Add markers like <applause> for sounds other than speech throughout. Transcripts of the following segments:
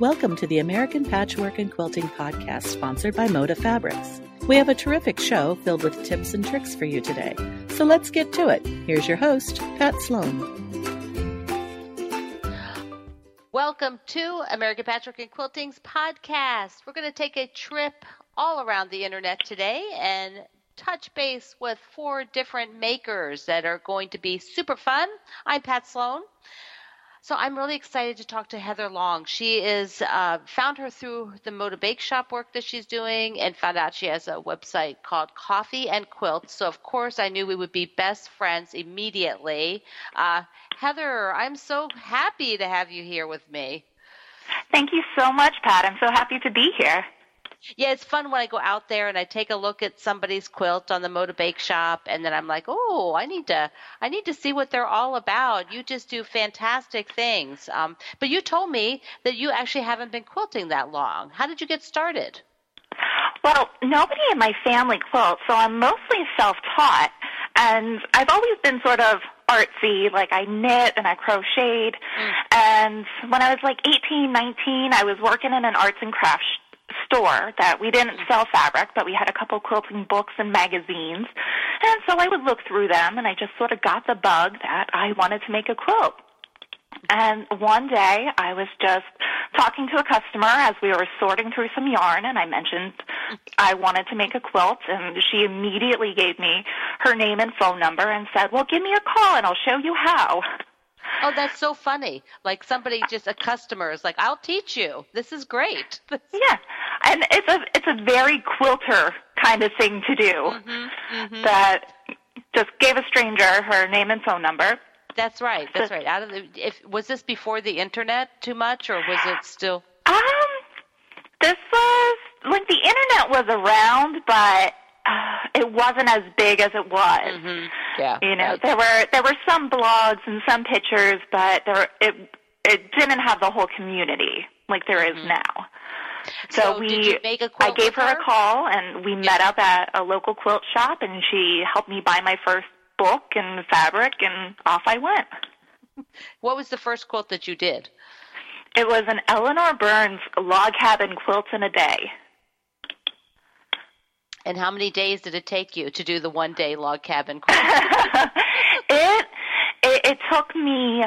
Welcome to the American Patchwork and Quilting Podcast, sponsored by Moda Fabrics. We have a terrific show filled with tips and tricks for you today. So let's get to it. Here's your host, Pat Sloan. Welcome to American Patchwork and Quilting's podcast. We're going to take a trip all around the internet today and touch base with four different makers that are going to be super fun. I'm Pat Sloan. So I'm really excited to talk to Heather Long. She is uh, found her through the Moda Bake Shop work that she's doing, and found out she has a website called Coffee and Quilts. So of course I knew we would be best friends immediately. Uh, Heather, I'm so happy to have you here with me. Thank you so much, Pat. I'm so happy to be here. Yeah, it's fun when I go out there and I take a look at somebody's quilt on the Moda Bake Shop, and then I'm like, oh, I need to, I need to see what they're all about. You just do fantastic things. Um, but you told me that you actually haven't been quilting that long. How did you get started? Well, nobody in my family quilts, so I'm mostly self-taught, and I've always been sort of artsy, like I knit and I crocheted. Mm. And when I was like 18, 19, I was working in an arts and crafts store that we didn't sell fabric, but we had a couple quilting books and magazines. And so I would look through them and I just sort of got the bug that I wanted to make a quilt. And one day I was just talking to a customer as we were sorting through some yarn and I mentioned I wanted to make a quilt and she immediately gave me her name and phone number and said, well, give me a call and I'll show you how. Oh, that's so funny. Like somebody just a customer is like, "I'll teach you. This is great." <laughs> yeah, and it's a it's a very quilter kind of thing to do. Mm-hmm, mm-hmm. That just gave a stranger her name and phone number. That's right. That's right. Out of the, if was this before the internet too much, or was it still? Um, this was like the internet was around, but <sighs> it wasn't as big as it was. Mm-hmm. Yeah, you know, right. there were there were some blogs and some pictures, but there it it didn't have the whole community like there is mm-hmm. now. So, so we, I gave her, her, a call, and we yeah. met up at a local quilt shop, and she helped me buy my first book and fabric, and off I went. <laughs> What was the first quilt that you did? It was an Eleanor Burns log cabin quilt in a day. And how many days did it take you to do the one day log cabin <laughs> quilt? it, it it took me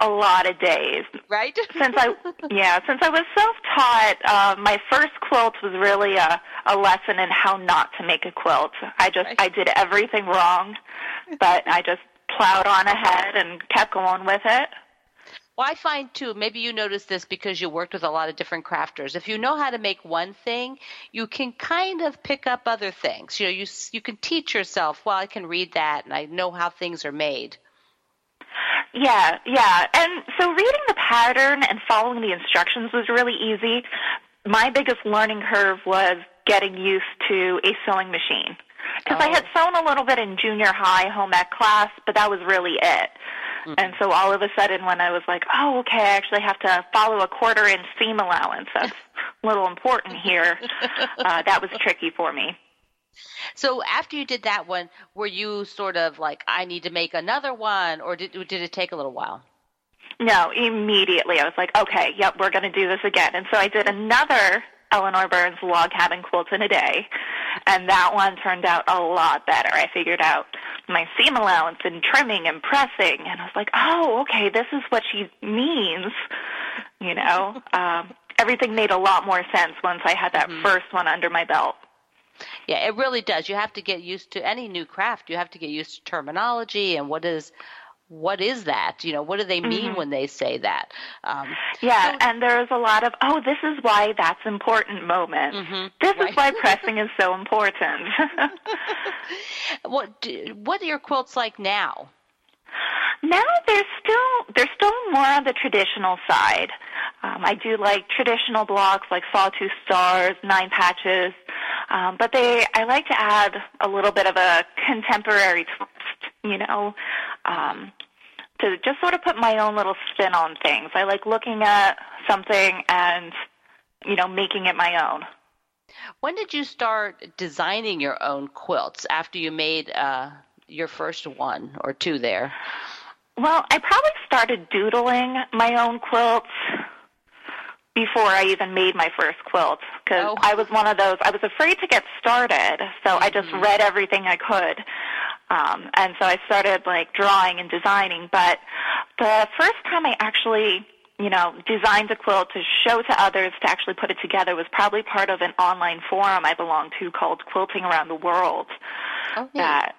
a lot of days. Right? since I yeah, since I was self-taught, uh, my first quilt was really a a lesson in how not to make a quilt. I just right. I did everything wrong, but I just plowed on ahead and kept going with it. Well, I find too, maybe you noticed this because you worked with a lot of different crafters. If you know how to make one thing, you can kind of pick up other things. You know, you you can teach yourself, well, I can read that and I know how things are made. Yeah, yeah. And so reading the pattern and following the instructions was really easy. My biggest learning curve was getting used to a sewing machine. Because oh. I had oh. sewn a little bit in junior high home ec class, but that was really it. Mm-hmm. And so all of a sudden, when I was like, oh, okay, I actually have to follow a quarter inch seam allowance. That's <laughs> a little important here. Uh, that was tricky for me. So after you did that one, were you sort of like, I need to make another one, or did did it take a little while? No, immediately I was like, okay, yep, we're going to do this again. And so I did another Eleanor Burns log cabin quilt in a day, and that one turned out a lot better. I figured out my seam allowance and trimming and pressing, and I was like, oh, okay, this is what she means. You know, <laughs> um, everything made a lot more sense once I had that mm-hmm. first one under my belt. Yeah, it really does. You have to get used to any new craft. You have to get used to terminology and what is what is that? You know, what do they mean mm-hmm. when they say that? Um, yeah, so, and there's a lot of, oh, this is why that's important moment. Mm-hmm, this right. is why <laughs> pressing is so important. <laughs> what do, what are your quilts like now? Now they're still they're still more on the traditional side. Um, I do like traditional blocks like sawtooth stars, nine patches, um, but they I like to add a little bit of a contemporary twist. You know, um, to just sort of put my own little spin on things. I like looking at something and, you know, making it my own. When did you start designing your own quilts after you made uh, your first one or two there? Well, I probably started doodling my own quilts before I even made my first quilt because Oh. I was one of those. I was afraid to get started, so I just Mhm. read everything I could, um, and so I started like drawing and designing. But the first time I actually, you know, designed a quilt to show to others to actually put it together was probably part of an online forum I belonged to called Quilting Around the World Oh, neat. that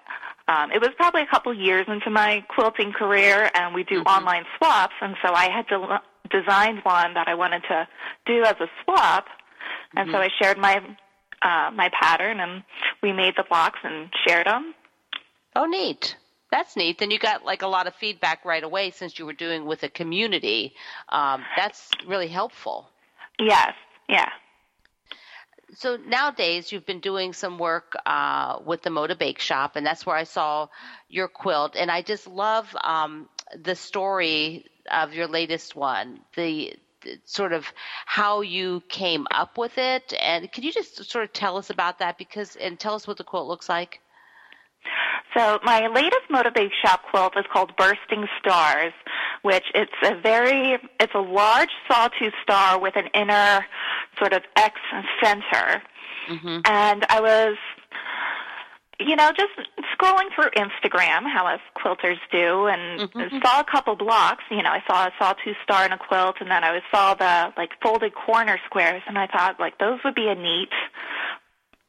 um, it was probably a couple years into my quilting career, and we do Mhm. online swaps, and so I had to designed one that I wanted to do as a swap, and so Mhm. I shared my uh, my pattern, and we made the blocks and shared them. Oh, neat. That's neat. Then you got like a lot of feedback right away since you were doing with a community. Um, that's really helpful. Yes, yeah. So nowadays you've been doing some work uh, with the Moda Bake Shop, and that's where I saw your quilt. And I just love um, the story of your latest one, the, sort of how you came up with it. And could you just sort of tell us about that? Because and tell us what the quilt looks like. So my latest Moda Bake Shop quilt is called Bursting Stars, which it's a very it's a large sawtooth star with an inner sort of X center. hmm And I was you know, just scrolling through Instagram, how us quilters do, and Mhm. saw a couple blocks. You know, I saw a sawtooth star in a quilt, and then I saw the like folded corner squares, and I thought like those would be a neat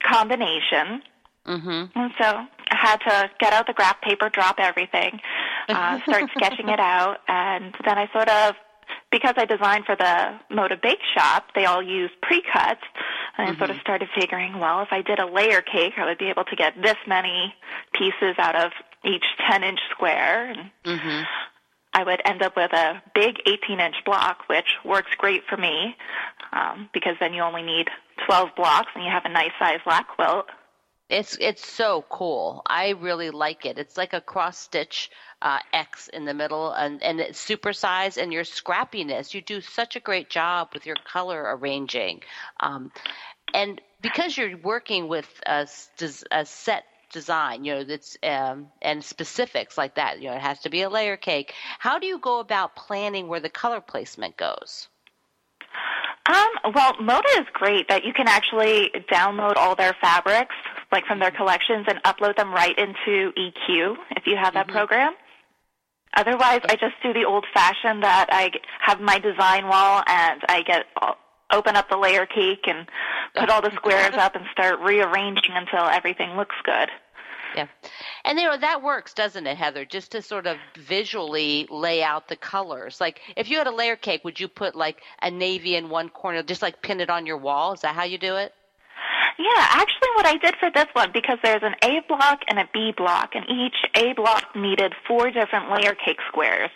combination. hmm And so I had to get out the graph paper, drop everything, uh, <laughs> start sketching it out, and then I sort of, because I designed for the Moda Bake Shop, they all use pre-cuts, and I sort of started figuring, well, if I did a layer cake, I would be able to get this many pieces out of each 10-inch square, and hmm I would end up with a big 18-inch block, which works great for me, um, because then you only need 12 blocks, and you have a nice sized lap quilt. It's it's so cool. I really like it. It's like a cross stitch uh, X in the middle, and and it's super size. And your scrappiness, you do such a great job with your color arranging, um, and because you're working with a, a set design, you know that's um, and specifics like that. You know, it has to be a layer cake. How do you go about planning where the color placement goes? Um, well, Moda is great that you can actually download all their fabrics, like from their collections, and upload them right into EQ if you have that Mhm. program. Otherwise, I just do the old-fashioned that I have my design wall and I get open up the layer cake and put all the <laughs> squares up and start rearranging until everything looks good. Yeah. And you know that works, doesn't it, Heather? Just to sort of visually lay out the colors. Like if you had a layer cake, would you put like a navy in one corner, just like pin it on your wall? Is that how you do it? Yeah, actually what I did for this one, because there's an A block and a B block, and each A block needed four different layer cake squares.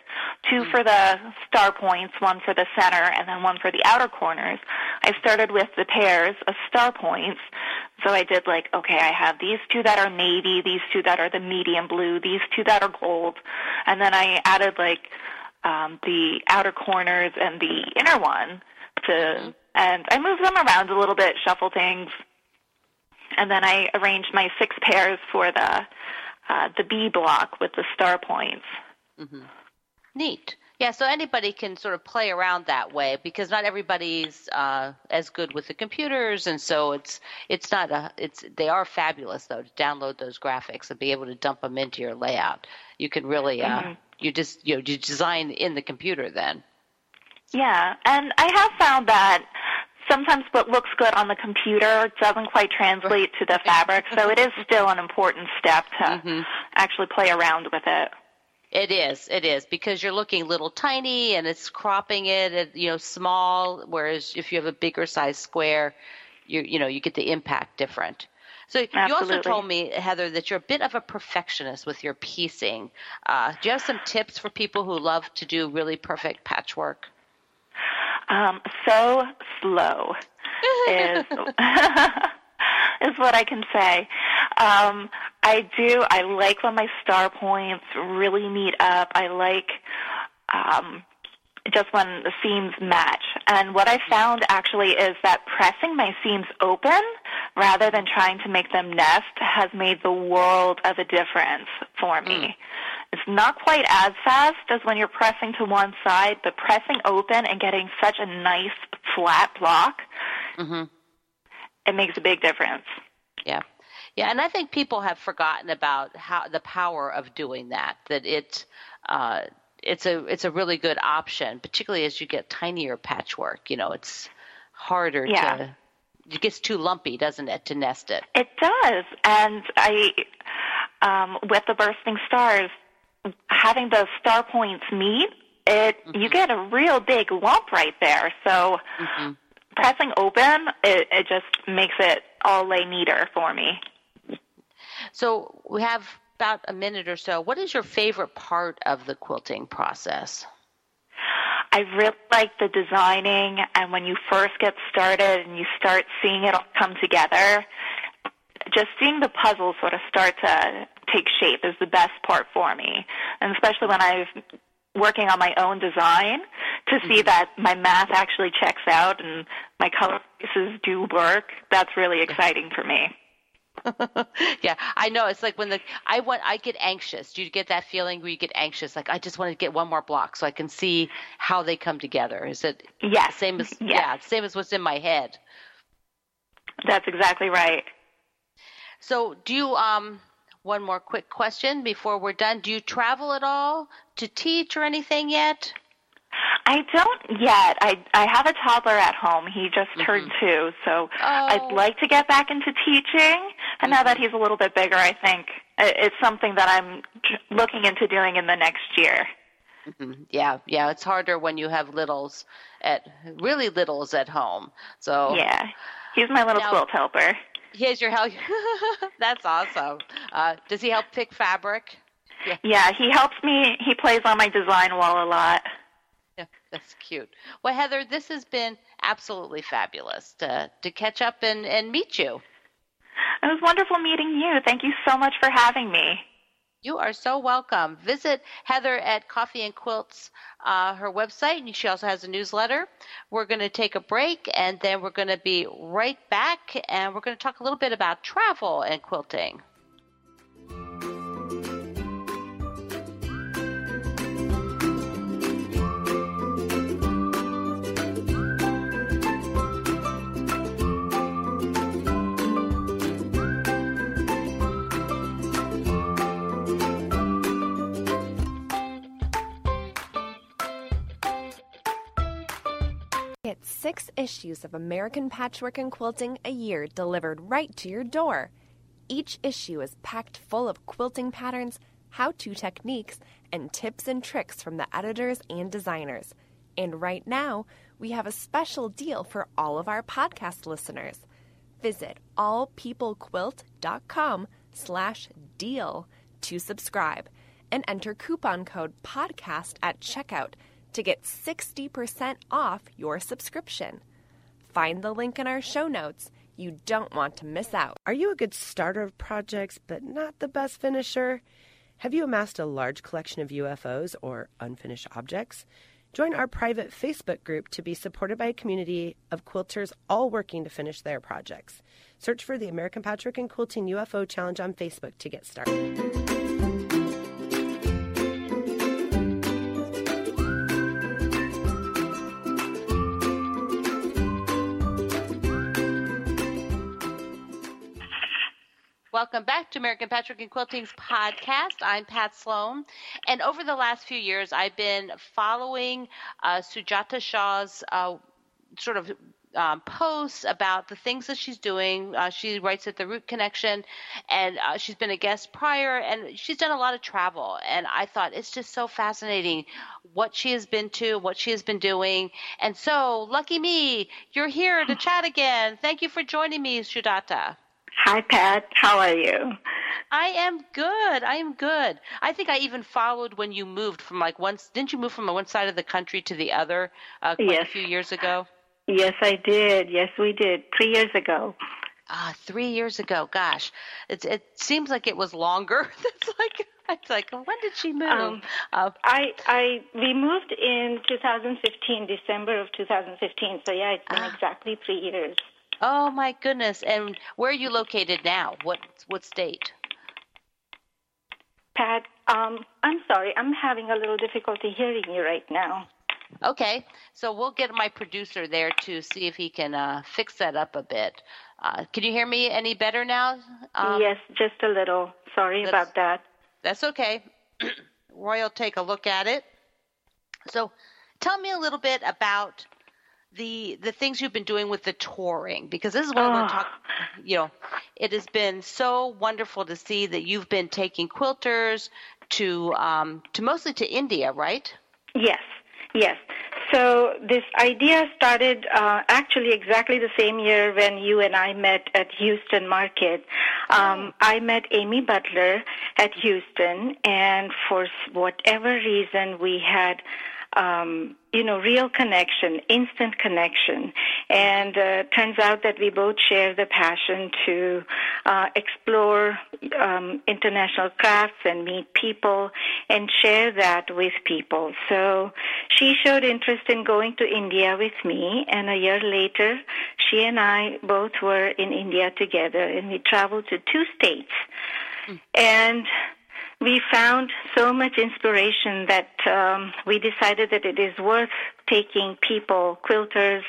Two for the star points, one for the center, and then one for the outer corners. I started with the pairs of star points. So I did like, okay, I have these two that are navy, these two that are the medium blue, these two that are gold. And then I added like um, the outer corners and the inner one to, and I moved them around a little bit, shuffle things, and then I arranged my six pairs for the uh, the B block with the star points. hmm Neat. Yeah, so anybody can sort of play around that way because not everybody's uh, as good with the computers, and so it's it's not a it's they are fabulous though to download those graphics and be able to dump them into your layout. You can really uh, Mhm. you just you know you design in the computer then. Yeah, and I have found that sometimes what looks good on the computer doesn't quite translate to the fabric, so it is still an important step to Mhm. actually play around with it. It is, it is, because you're looking little tiny and it's cropping it at you know small, whereas if you have a bigger size square, you you know you get the impact different. So you also told me, Heather, that you're a bit of a perfectionist with your piecing. Uh, do you have some tips for people who love to do really perfect patchwork? Um, so slow is <laughs> <laughs> is what I can say. Um, I do. I like when my star points really meet up. I like um, just when the seams match. And what I found actually is that pressing my seams open rather than trying to make them nest has made the world of a difference for me. It's not quite as fast as when you're pressing to one side, but pressing open and getting such a nice flat block, hmm it makes a big difference. Yeah. Yeah, and I think people have forgotten about how the power of doing that. That it, uh, it's a it's a really good option, particularly as you get tinier patchwork. You know, it's harder Yeah. to. It gets too lumpy, doesn't it, to nest it? It does, and I, um, with the bursting stars, having the star points meet, it you get a real big lump right there. So hmm pressing open, it, it just makes it all lay neater for me. So we have about a minute or so. What is your favorite part of the quilting process? I really like the designing, and when you first get started and you start seeing it all come together, just seeing the puzzle sort of start to take shape is the best part for me. And especially when I'm working on my own design, to see that my math actually checks out and my color pieces do work, that's really exciting for me. <laughs> yeah, I know. It's like when the I want I get anxious. Do you get that feeling where you get anxious? Like I just want to get one more block so I can see how they come together. Is it Yes. same as yes, yeah, same as what's in my head? That's exactly right. So do you um one more quick question before we're done. Do you travel at all to teach or anything yet? I don't yet. I I have a toddler at home. He just turned two, so Mm-hmm. Oh. I'd like to get back into teaching. And now that he's a little bit bigger, I think it's something that I'm looking into doing in the next year. Mhm. Yeah, yeah, it's harder when you have littles at really littles at home. So Yeah, he's my little Now- quilt helper. Here's your help. <laughs> That's awesome. Uh, does he help pick fabric? Yeah, he helps me. He plays on my design wall a lot. Yeah, that's cute. Well, Heather, this has been absolutely fabulous to to catch up and and meet you. It was wonderful meeting you. Thank you so much for having me. You are so welcome. Visit Heather at Coffee and Quilts, uh, her website, and she also has a newsletter. We're going to take a break, and then we're going to be right back, and we're going to talk a little bit about travel and quilting. Six issues of American Patchwork and Quilting a year delivered right to your door. Each issue is packed full of quilting patterns, how to techniques, and tips and tricks from the editors and designers. And right now, we have a special deal for all of our podcast listeners. Visit allpeoplequilt.com slash deal to subscribe and enter coupon code podcast at checkout to get 60% off your subscription. Find the link in our show notes. You don't want to miss out. Are you a good starter of projects but not the best finisher? Have you amassed a large collection of UFOs or unfinished objects? Join our private Facebook group to be supported by a community of quilters all working to finish their projects. Search for the American Patchwork and Quilting UFO Challenge on Facebook to get started. Welcome back to American Patchwork and Quilting's podcast. I'm Pat Sloan. And over the last few years, I've been following uh, Sujata Shah's uh, sort of um, posts about the things that she's doing. Uh, she writes at the Root Connection, and uh, she's been a guest prior, and she's done a lot of travel. And I thought it's just so fascinating what she has been to, what she has been doing. And so, lucky me, you're here to chat again. Thank you for joining me, Sujata. Hi, Pat. How are you? I am good. I am good. I think I even followed when you moved from like one. Didn't you move from one side of the country to the other uh, quite a few years ago? Yes, I did. Yes, we did. Three years ago. Ah, three years ago. Gosh, it it seems like it was longer. <laughs> it's like it's like when did she move? Um, uh, I, I, we moved in 2015, December of 2015. So yeah, it's been Ah. exactly three years. Oh my goodness! And where are you located now? What what state? Pat, um, I'm sorry. I'm having a little difficulty hearing you right now. Okay, so we'll get my producer there to see if he can uh, fix that up a bit. Uh, can you hear me any better now? Um, yes, just a little. Sorry about that. That's okay. <clears throat> Roy will take a look at it. So, tell me a little bit about the the things you've been doing with the touring because this is what oh. we're talking. You know, it has been so wonderful to see that you've been taking quilters to um, to mostly to India, right? Yes, yes. So this idea started uh, actually exactly the same year when you and I met at Houston Market. Um. I met Amy Butler at Houston, and for whatever reason, we had um, you know, real connection, instant connection. And uh, turns out that we both share the passion to uh, explore um, international crafts and meet people and share that with people. So she showed interest in going to India with me, and a year later, she and I both were in India together, and we traveled to two states. Mm. And we found so much inspiration that um, we decided that it is worth taking people, quilters,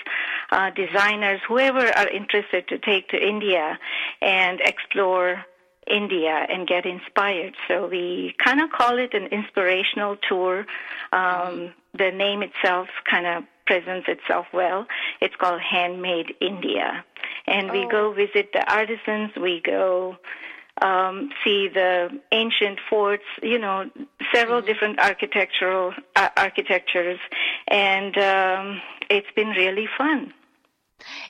uh, designers, whoever are interested to take to India and explore India and get inspired. So we kind of call it an inspirational tour. Um, the name itself kind of presents itself well. It's called Handmade India. And oh. we go visit the artisans, we go um, see the ancient forts, you know, several mm-hmm. different architectural uh, architectures, and um, it's been really fun.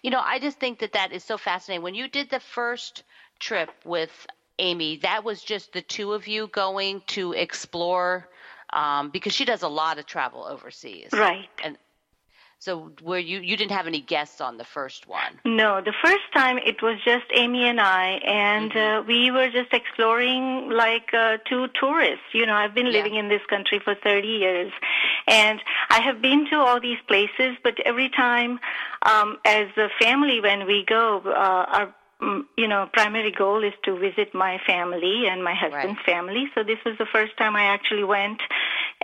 You know, I just think that that is so fascinating. When you did the first trip with Amy, that was just the two of you going to explore um, because she does a lot of travel overseas, right? And so were you you didn't have any guests on the first one? No, the first time it was just Amy and I, and mm-hmm. uh, we were just exploring like uh, two tourists. You know, I've been living yeah. in this country for 30 years, and I have been to all these places, but every time, um, as a family, when we go, uh, our mm, you know, primary goal is to visit my family and my husband's right. family. So this was the first time I actually went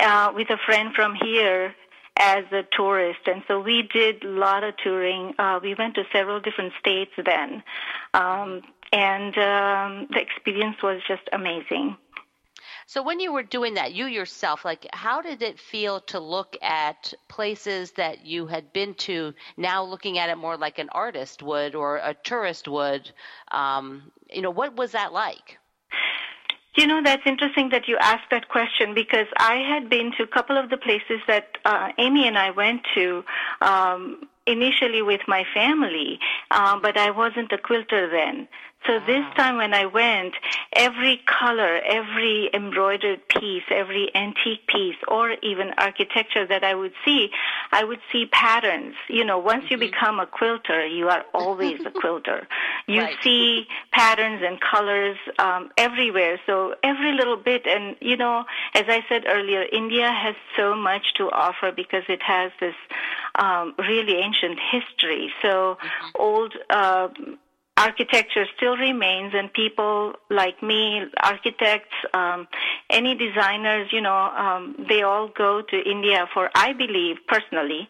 uh, with a friend from here as a tourist. And so we did a lot of touring. Uh, we went to several different states then. Um, and um, the experience was just amazing. So when you were doing that, you yourself, like, how did it feel to look at places that you had been to, now looking at it more like an artist would or a tourist would? Um, you know, what was that like? You know, that's interesting that you asked that question because I had been to a couple of the places that uh, Amy and I went to um, initially with my family, uh, but I wasn't a quilter then. So this time when I went, every color, every embroidered piece, every antique piece, or even architecture that I would see, I would see patterns. You know, once you mm-hmm. become a quilter, you are always a quilter. <laughs> You right. see patterns and colors um, everywhere. So every little bit, and you know, as I said earlier, India has so much to offer because it has this um, really ancient history. So mm-hmm. old. Uh, architecture still remains and people like me architects um, any designers you know um, they all go to india for i believe personally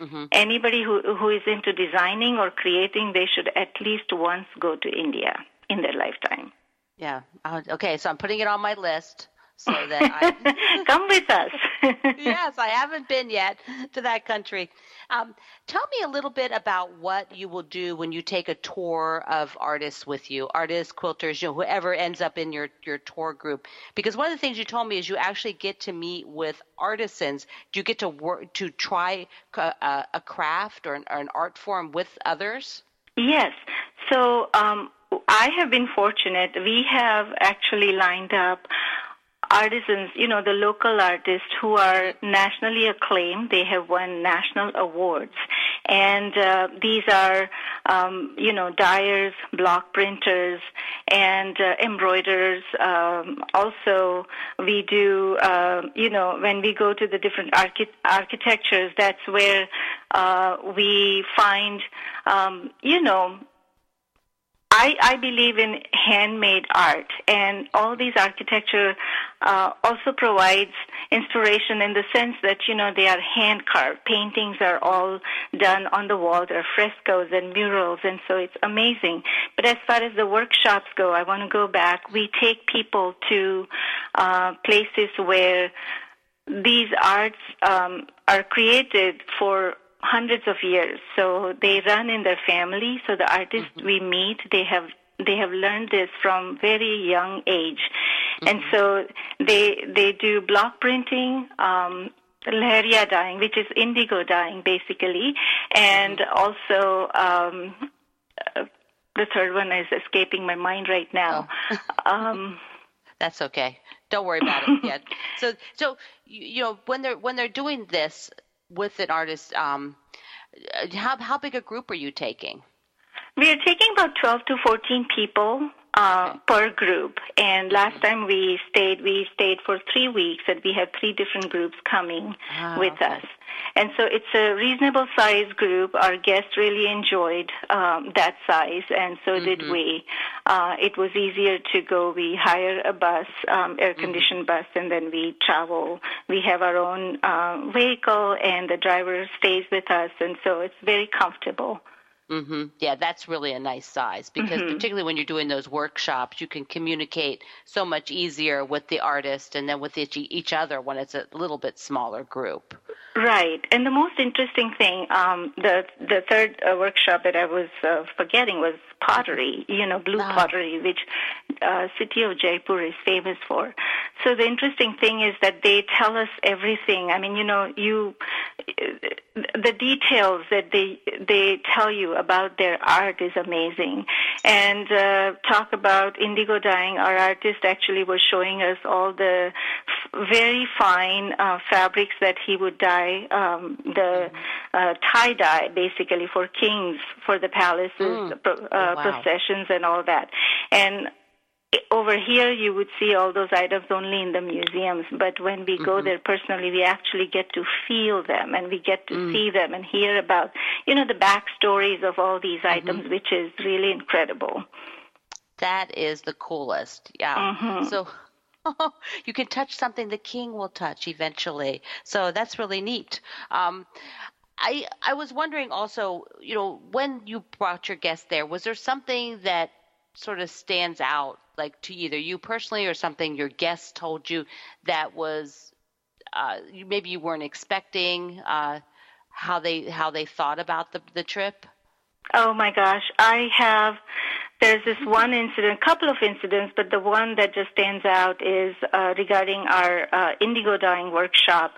mm-hmm. anybody who who is into designing or creating they should at least once go to india in their lifetime yeah uh, okay so i'm putting it on my list so that I <laughs> <laughs> come with us. <laughs> yes, I haven't been yet to that country. Um, tell me a little bit about what you will do when you take a tour of artists with you, artists, quilters, you know, whoever ends up in your your tour group. Because one of the things you told me is you actually get to meet with artisans. Do you get to work to try a, a craft or an, or an art form with others? Yes. So um, I have been fortunate. We have actually lined up artisans, you know, the local artists who are nationally acclaimed. They have won national awards. And uh, these are, um, you know, dyers, block printers, and uh, embroiderers. Um, also, we do, uh, you know, when we go to the different archi- architectures, that's where uh, we find, um, you know, I, I believe in handmade art, and all these architecture uh, also provides inspiration in the sense that you know they are hand carved. Paintings are all done on the wall. There are frescoes and murals, and so it's amazing. But as far as the workshops go, I want to go back. We take people to uh, places where these arts um, are created for hundreds of years. So they run in their family. So the artists mm-hmm. we meet, they have they have learned this from very young age, mm-hmm. and so they they do block printing. Um, Leheria dyeing, which is indigo dyeing basically, and mm-hmm. also um, uh, the third one is escaping my mind right now. Oh. <laughs> um, That's okay. Don't worry about it yet. <laughs> So, so you know when they're when they're doing this, with an artist, um, how how big a group are you taking? We are taking about twelve to fourteen people uh, per group. And last mm-hmm. time we stayed, we stayed for three weeks, and we had three different groups coming with okay. us. And so it's a reasonable size group. Our guests really enjoyed um, that size, and so mm-hmm. did we. Uh, it was easier to go. We hire a bus, um, air conditioned mm-hmm. bus, and then we travel. We have our own uh, vehicle, and the driver stays with us, and so it's very comfortable. Mm-hmm. Yeah, that's really a nice size because mm-hmm. particularly when you're doing those workshops, you can communicate so much easier with the artist and then with each, each other when it's a little bit smaller group. Right, and the most interesting thing, um, the the third uh, workshop that I was uh, forgetting was pottery. You know, blue ah. pottery, which uh, city of Jaipur is famous for. So the interesting thing is that they tell us everything. I mean, you know, you the details that they they tell you about their art is amazing. And uh, talk about indigo dyeing. Our artist actually was showing us all the f- very fine uh, fabrics that he would dye, um, the uh, tie dye basically for kings, for the palaces, mm. uh, oh, wow. processions, and all that. And over here you would see all those items only in the museums but when we mm-hmm. go there personally we actually get to feel them and we get to mm. see them and hear about you know the backstories of all these mm-hmm. items which is really incredible that is the coolest yeah mm-hmm. so <laughs> you can touch something the king will touch eventually so that's really neat um, I I was wondering also, you know, when you brought your guest there, was there something that sort of stands out like to either you personally or something your guests told you that was uh, maybe you weren't expecting uh, how they how they thought about the the trip? Oh my gosh, I have there's this one incident, couple of incidents, but the one that just stands out is uh, regarding our uh, indigo dyeing workshop.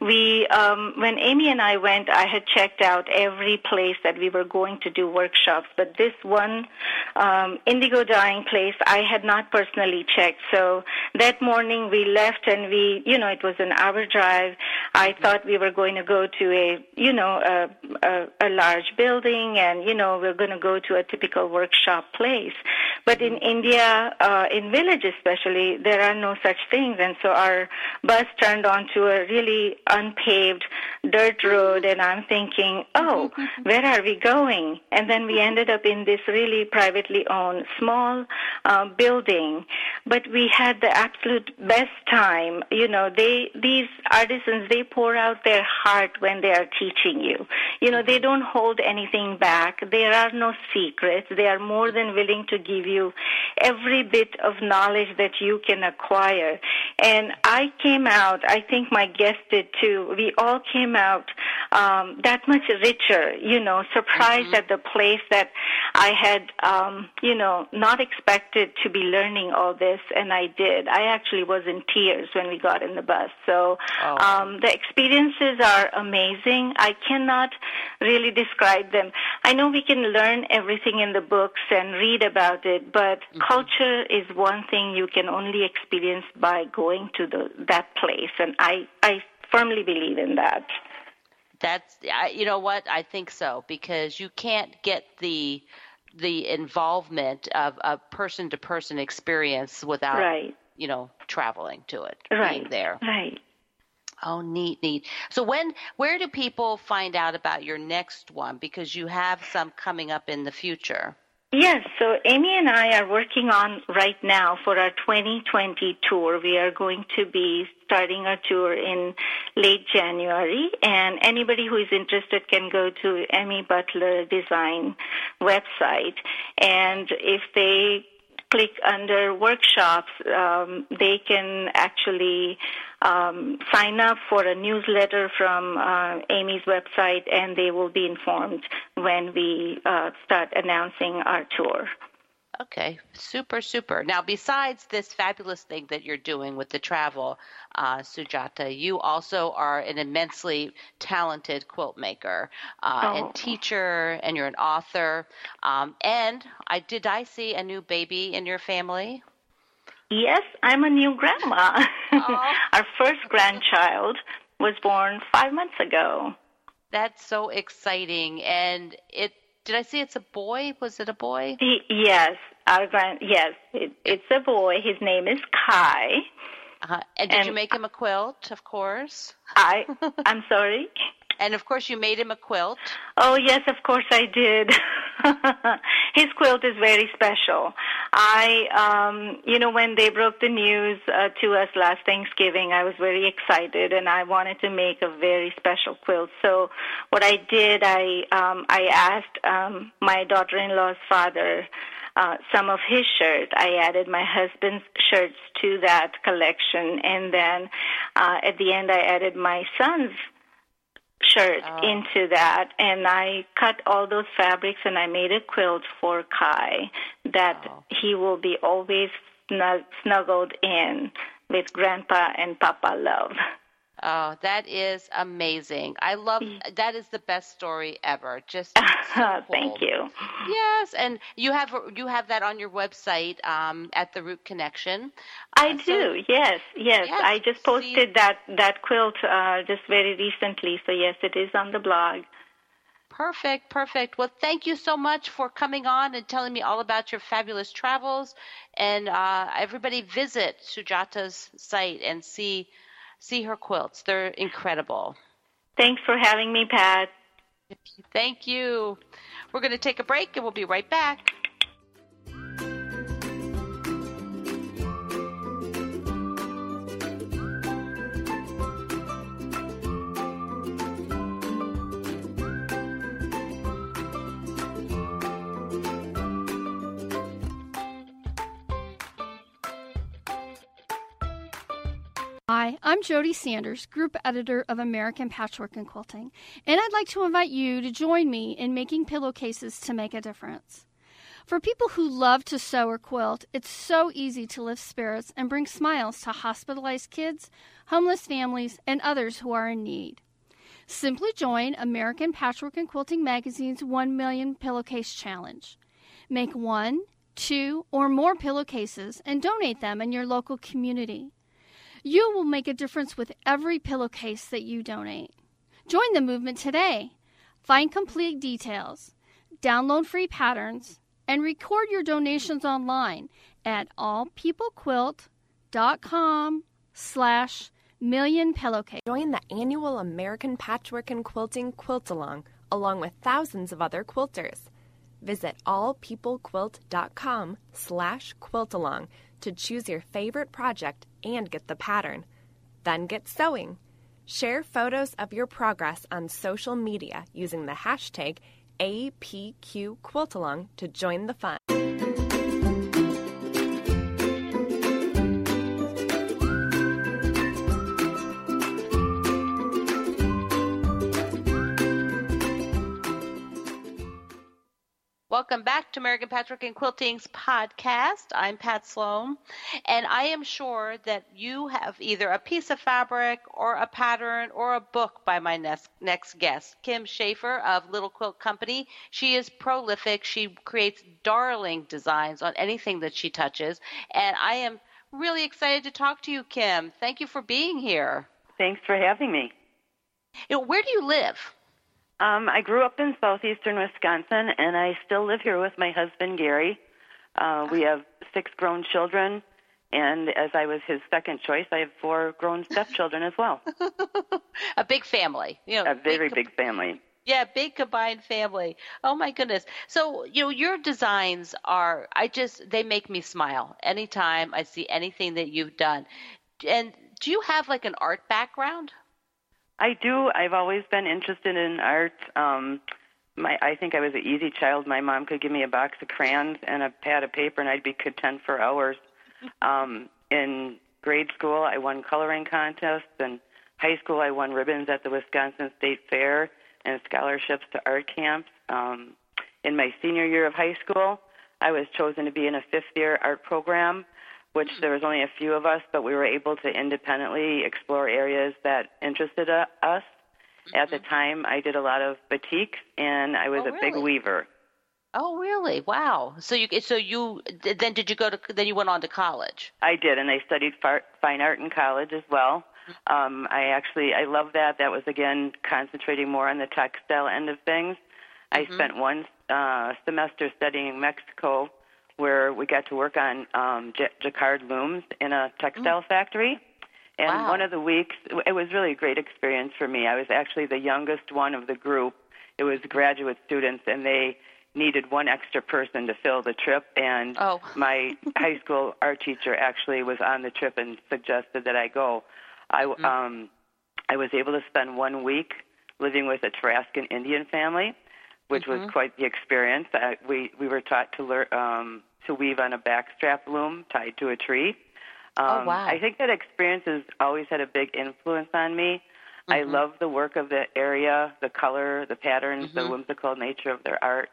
We, um, when Amy and I went, I had checked out every place that we were going to do workshops, but this one um, indigo dyeing place I had not personally checked. So that morning we left and we, you know, it was an hour drive. I thought we were going to go to a, you know, a, a, a large building, and you know, we're going to go to a typical workshop place place. But in India, uh, in village especially, there are no such things, and so our bus turned onto a really unpaved dirt road, and I'm thinking, oh, where are we going? And then we ended up in this really privately owned small uh, building, but we had the absolute best time. You know, they these artisans they pour out their heart when they are teaching you. You know, they don't hold anything back. There are no secrets. They are more than willing to give you every bit of knowledge that you can acquire. And I came out, I think my guest did too, we all came out um, that much richer, you know, surprised mm-hmm. at the place that I had, um, you know, not expected to be learning all this, and I did. I actually was in tears when we got in the bus. So oh. um, the experiences are amazing. I cannot really describe them. I know we can learn everything in the books and read read about it, but mm-hmm. culture is one thing you can only experience by going to the that place, and I I firmly believe in that. That's you know what I think so because you can't get the the involvement of a person to person experience without right. you know traveling to it right. being there right Oh, neat, neat. So when, where do people find out about your next one? Because you have some coming up in the future. Yes, so Amy and I are working on right now for our 2020 tour. We are going to be starting our tour in late January, and anybody who is interested can go to Amy Butler Design website, and if they click under workshops, um, they can actually um, sign up for a newsletter from uh, Amy's website, and they will be informed when we uh, start announcing our tour. Okay, super, super. Now, besides this fabulous thing that you're doing with the travel, uh, Sujata, you also are an immensely talented quilt maker uh, oh. and teacher, and you're an author. Um, and I did I see a new baby in your family? Yes, I'm a new grandma. Oh. <laughs> Our first grandchild was born five months ago. That's so exciting, and it did I see it's a boy? Was it a boy? He, yes, our grand. Yes, it, it's a boy. His name is Kai. Uh, and did And you make him a quilt? Of course. I. <laughs> I'm sorry. And of course, you made him a quilt. Oh yes, of course I did. <laughs> His quilt is very special. I, um, you know, when they broke the news uh, to us last Thanksgiving, I was very excited, and I wanted to make a very special quilt. So, what I did, I, um, I asked um, my daughter-in-law's father. Uh, some of his shirt. I added my husband's shirts to that collection, and then uh, at the end, I added my son's shirt Oh. into that and I cut all those fabrics and I made a quilt for Kai that Oh. he will be always snug- snuggled in with grandpa and papa love. Oh, that is amazing. I love that is the best story ever. Just so <laughs> Thank you. Yes, and you have you have that on your website um, at the Root Connection. I Uh, so- do. Yes, yes. Yes, I just posted that that quilt uh just very recently. So yes, it is on the blog. Perfect, perfect. Well, thank you so much for coming on and telling me all about your fabulous travels. And uh, everybody visit Sujata's site and see see her quilts. They're incredible. Thanks for having me, Pat. Thank you. We're going to take a break and we'll be right back. I'm Jody Sanders, group editor of American Patchwork and Quilting, and I'd like to invite you to join me in making pillowcases to make a difference. For people who love to sew or quilt, it's so easy to lift spirits and bring smiles to hospitalized kids, homeless families, and others who are in need. Simply join American Patchwork and Quilting Magazine's 1 Million Pillowcase Challenge. Make one, two, or more pillowcases and donate them in your local community. You will make a difference with every pillowcase that you donate. Join the movement today. Find complete details, download free patterns, and record your donations online at allpeoplequilt.com slash million pillowcase. Join the annual American Patchwork and Quilting Quilt Along, along with thousands of other quilters. Visit allpeoplequilt.com slash quiltalong to choose your favorite project and get the pattern. Then get sewing. Share photos of your progress on social media using the hashtag APQQuiltalong to join the fun. Welcome back to American Patchwork and Quilting's podcast. I'm Pat Sloan, and I am sure that you have either a piece of fabric or a pattern or a book by my next, next guest, Kim Schaefer of Little Quilt Company. She is prolific. She creates darling designs on anything that she touches, and I am really excited to talk to you, Kim. Thank you for being here. Thanks for having me. You know, where do you live? Um, I grew up in southeastern Wisconsin, and I still live here with my husband Gary. Uh, we have six grown children, and as I was his second choice, I have four grown stepchildren as well. <laughs> a big family. You know, A very big family. Yeah, big combined family. Oh my goodness. So, you know, your designs are I just they make me smile anytime I see anything that you've done. And do you have like an art background? I do. I've always been interested in art. Um my I think I was an easy child. My mom could give me a box of crayons and a pad of paper and I'd be content for hours. Um in grade school I won coloring contests and high school I won ribbons at the Wisconsin State Fair and scholarships to art camps. Um, in my senior year of high school, I was chosen to be in a fifth year art program, which there was only a few of us, but we were able to independently explore areas that interested us. Mm-hmm. At the mm-hmm. time, I did a lot of batiks, and I was oh, a really? big weaver. Oh, really? Wow. So you so you then did you go to then you went on to college? I did, and I studied far, fine art in college as well. Um, I actually I love that. That was again concentrating more on the textile end of things. I mm-hmm. spent one uh, semester studying in Mexico, where we got to work on um, j- jacquard looms in a textile mm. factory. And wow. one of the weeks, it was really a great experience for me. I was actually the youngest one of the group. It was graduate students, and they needed one extra person to fill the trip. And oh. my high school art teacher actually was on the trip and suggested that I go. I mm-hmm. um, I was able to spend one week living with a Tarascan Indian family, which mm-hmm. was quite the experience. I, we we were taught to learn um, to weave on a backstrap loom tied to a tree. Oh, um, oh wow! I think that experience has always had a big influence on me. Mm-hmm. I love the work of the area, the color, the patterns, the Mm-hmm. whimsical nature of their art.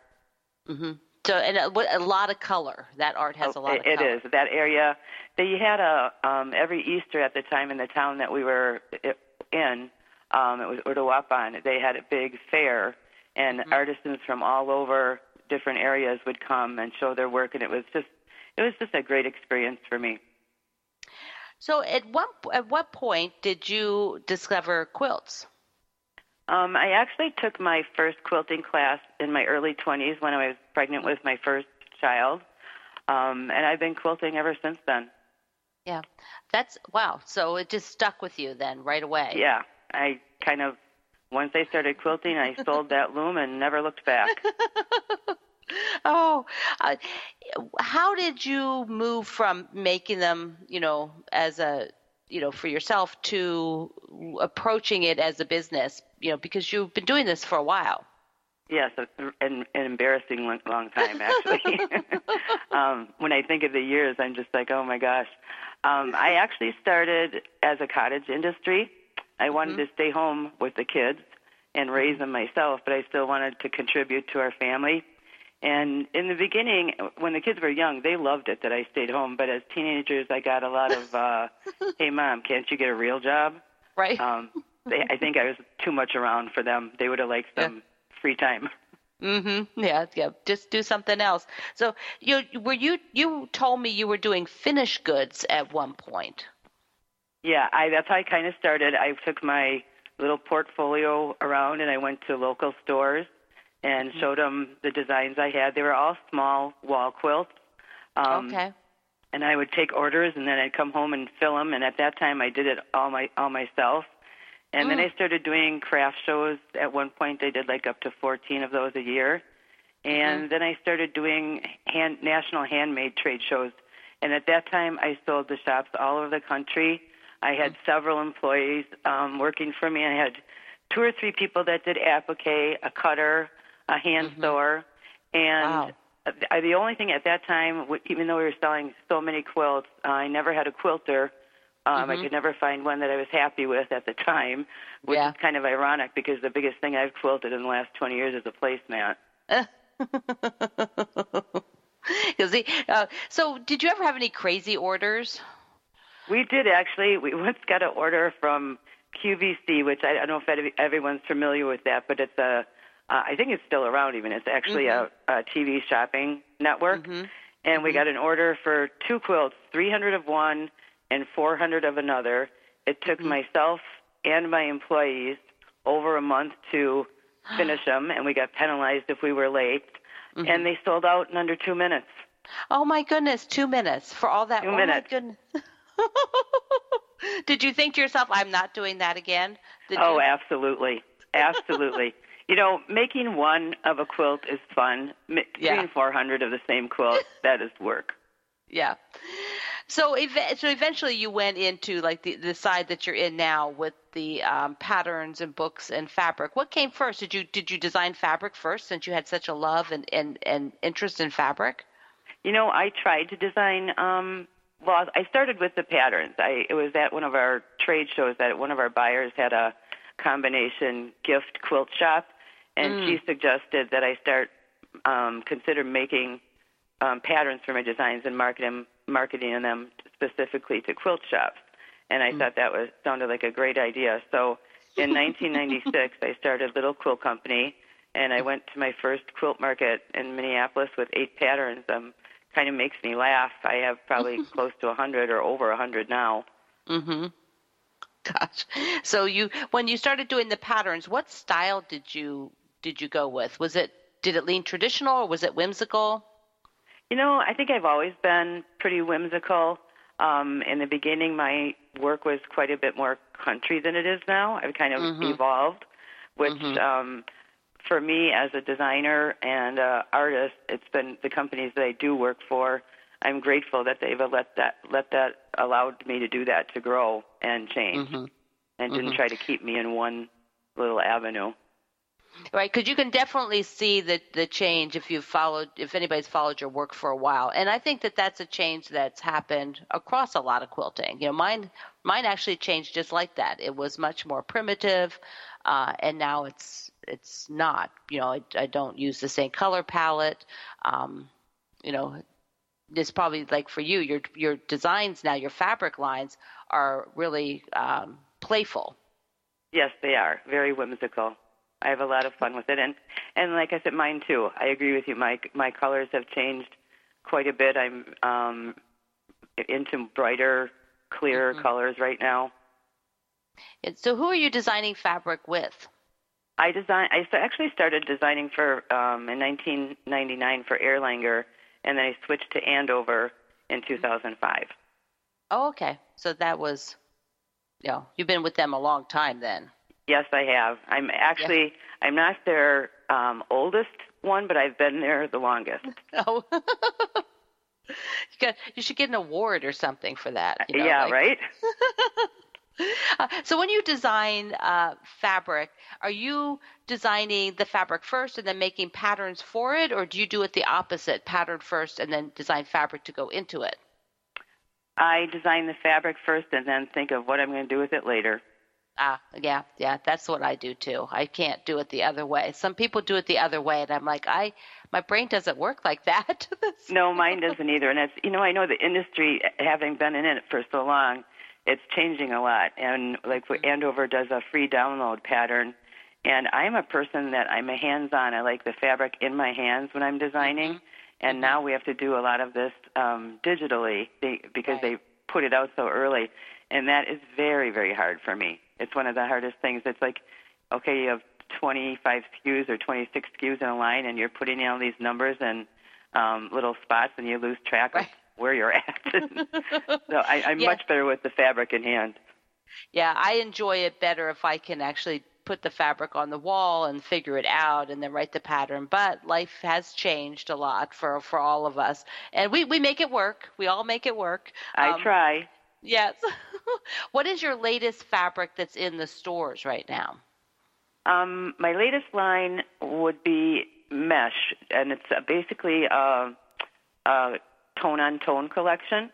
hmm So, and a, a lot of color. That art has Oh, a lot it, of color. is that area. They had a um, every Easter at the time in the town that we were in. Um, it was Uruapan. They had a big fair, and Mm-hmm. artisans from all over different areas would come and show their work, and it was just it was just a great experience for me. So, at what at what point did you discover quilts? Um, I actually took my first quilting class in my early 20s when I was pregnant with my first child, um, and I've been quilting ever since then. Yeah, that's wow. So it just stuck with you then right away. Yeah, I kind of once I started quilting, I sold that loom and never looked back. <laughs> oh, uh, how did you move from making them, you know, as a, you know, for yourself to approaching it as a business, you know, because you've been doing this for a while. Yes, an, an embarrassing long, long time actually. <laughs> um, when I think of the years, I'm just like, oh my gosh. Um, I actually started as a cottage industry. I wanted Mm-hmm. to stay home with the kids and raise them myself, but I still wanted to contribute to our family. And in the beginning, when the kids were young, they loved it that I stayed home. But as teenagers, I got a lot of, uh, <laughs> "Hey, mom, can't you get a real job?" Right. Um, they, I think I was too much around for them. They would have liked some free time. <laughs> Mm-hmm. Yeah, yeah. Just do something else. So you were you you told me you were doing finished goods at one point. Yeah, I that's how I kind of started. I took my little portfolio around and I went to local stores and Mm-hmm. showed them the designs I had. They were all small wall quilts. Um, okay. And I would take orders and then I'd come home and fill them. And at that time, I did it all my all myself. And then Mm. I started doing craft shows. At one point, I did like up to 14 of those a year. And Mm-hmm. then I started doing hand, national handmade trade shows. And at that time, I sold to shops all over the country. I had Mm. several employees um, working for me. I had two or three people that did applique, a cutter, a hand sewer, and Wow. uh, the only thing at that time, even though we were selling so many quilts, uh, I never had a quilter. Um, I Mhm. could never find one that I was happy with at the time, which Yeah. is kind of ironic because the biggest thing I've quilted in the last 20 years is a placemat. <laughs> The, uh, so, did you ever have any crazy orders? We did actually. We <laughs> once got an order from QVC, which I, don't know if everyone's familiar with that, but it's a. Uh, I think it's still around. Even it's actually mm-hmm. a, a TV shopping network, mm-hmm. and we mm-hmm. got an order for two quilts, 300 of one and 400 of another. It took myself and my employees over a month to <gasps> finish them, and we got penalized if we were late. And they sold out in under two minutes. Oh my goodness, two minutes for all that. Two oh minutes. My goodness. <laughs> <laughs> did you think to yourself, "I'm not doing that again"? Did Oh, you? absolutely, absolutely. <laughs> You know, making one of a quilt is fun. Ma- Yeah. Doing 400 of the same quilt, that is work. Yeah. So, ev- so eventually, you went into like the, the side that you're in now with the um, patterns and books and fabric. What came first? Did you did you design fabric first, since you had such a love and and, and interest in fabric? You know, I tried to design. Um, well, I started with the patterns. I it was at one of our trade shows that one of our buyers had a combination gift quilt shop, and she suggested that I start um, consider making um, patterns for my designs and marketing marketing them specifically to quilt shops. And I thought that was sounded like a great idea. So in <laughs> 1996, I started Little Quilt Company, and I went to my first quilt market in Minneapolis with eight patterns. Um, kind of makes me laugh. I have probably <laughs> close to a 100 or over a 100 now. Mm-hmm. Gosh. So you when you started doing the patterns, what style did you did you go with? Was it did it lean traditional or was it whimsical? You know, I think I've always been pretty whimsical. Um, in the beginning, my work was quite a bit more country than it is now. I've kind of evolved, which um, for me as a designer and uh, artist, it's been the companies that I do work for. I'm grateful that they've let that let that allowed me to do that to grow and change, and didn't try to keep me in one little avenue. Right, because you can definitely see the the change if you've followed if anybody's followed your work for a while, and I think that that's a change that's happened across a lot of quilting. You know, mine mine actually changed just like that. It was much more primitive, uh, and now it's it's not. You know, I, I don't use the same color palette. Um, you know, it's probably like for you, your your designs now, your fabric lines are really um, playful. Yes, they are very whimsical. I have a lot of fun with it, and and like I said, mine too. I agree with you. My my colors have changed quite a bit. I'm um, into brighter, clearer colors right now. And so, who are you designing fabric with? I design. I actually started designing for um, in 1999 for Erlanger, and then I switched to Andover in 2005. Oh, okay. So that was, you know, you've been with them a long time then. Yes, I have. I'm actually I'm not their um, oldest one, but I've been there the longest. <laughs> Oh, <laughs> you got you should get an award or something for that. You know, yeah, like- right. <laughs> <laughs> Uh, so when you design uh, fabric, are you designing the fabric first and then making patterns for it, or do you do it the opposite, pattern first and then design fabric to go into it? I design the fabric first, and then think of what I'm going to do with it later. Ah, yeah, yeah, that's what I do too. I can't do it the other way. Some people do it the other way, and I'm like, I, my brain doesn't work like that. <laughs> No, mine doesn't either. And it's you know I know the industry, having been in it for so long, it's changing a lot. And like Andover does a free download pattern, and I'm a person that I'm a hands-on. I like the fabric in my hands when I'm designing. And now we have to do a lot of this um, digitally because Right. they put it out so early, and that is very very hard for me. It's one of the hardest things. It's like, okay, you have 25 SKUs or 26 SKUs in a line, and you're putting in all these numbers and um, little spots, and you lose track of Right. Where you're at. <laughs> so I, I'm Yeah. much better with the fabric in hand. Yeah, I enjoy it better if I can actually put the fabric on the wall and figure it out and then write the pattern. But life has changed a lot for for all of us, and we we make it work. We all make it work. I Um, try. Yes. <laughs> what is your latest fabric that's in the stores right now? Um, my latest line would be mesh, and it's basically a tone on tone collection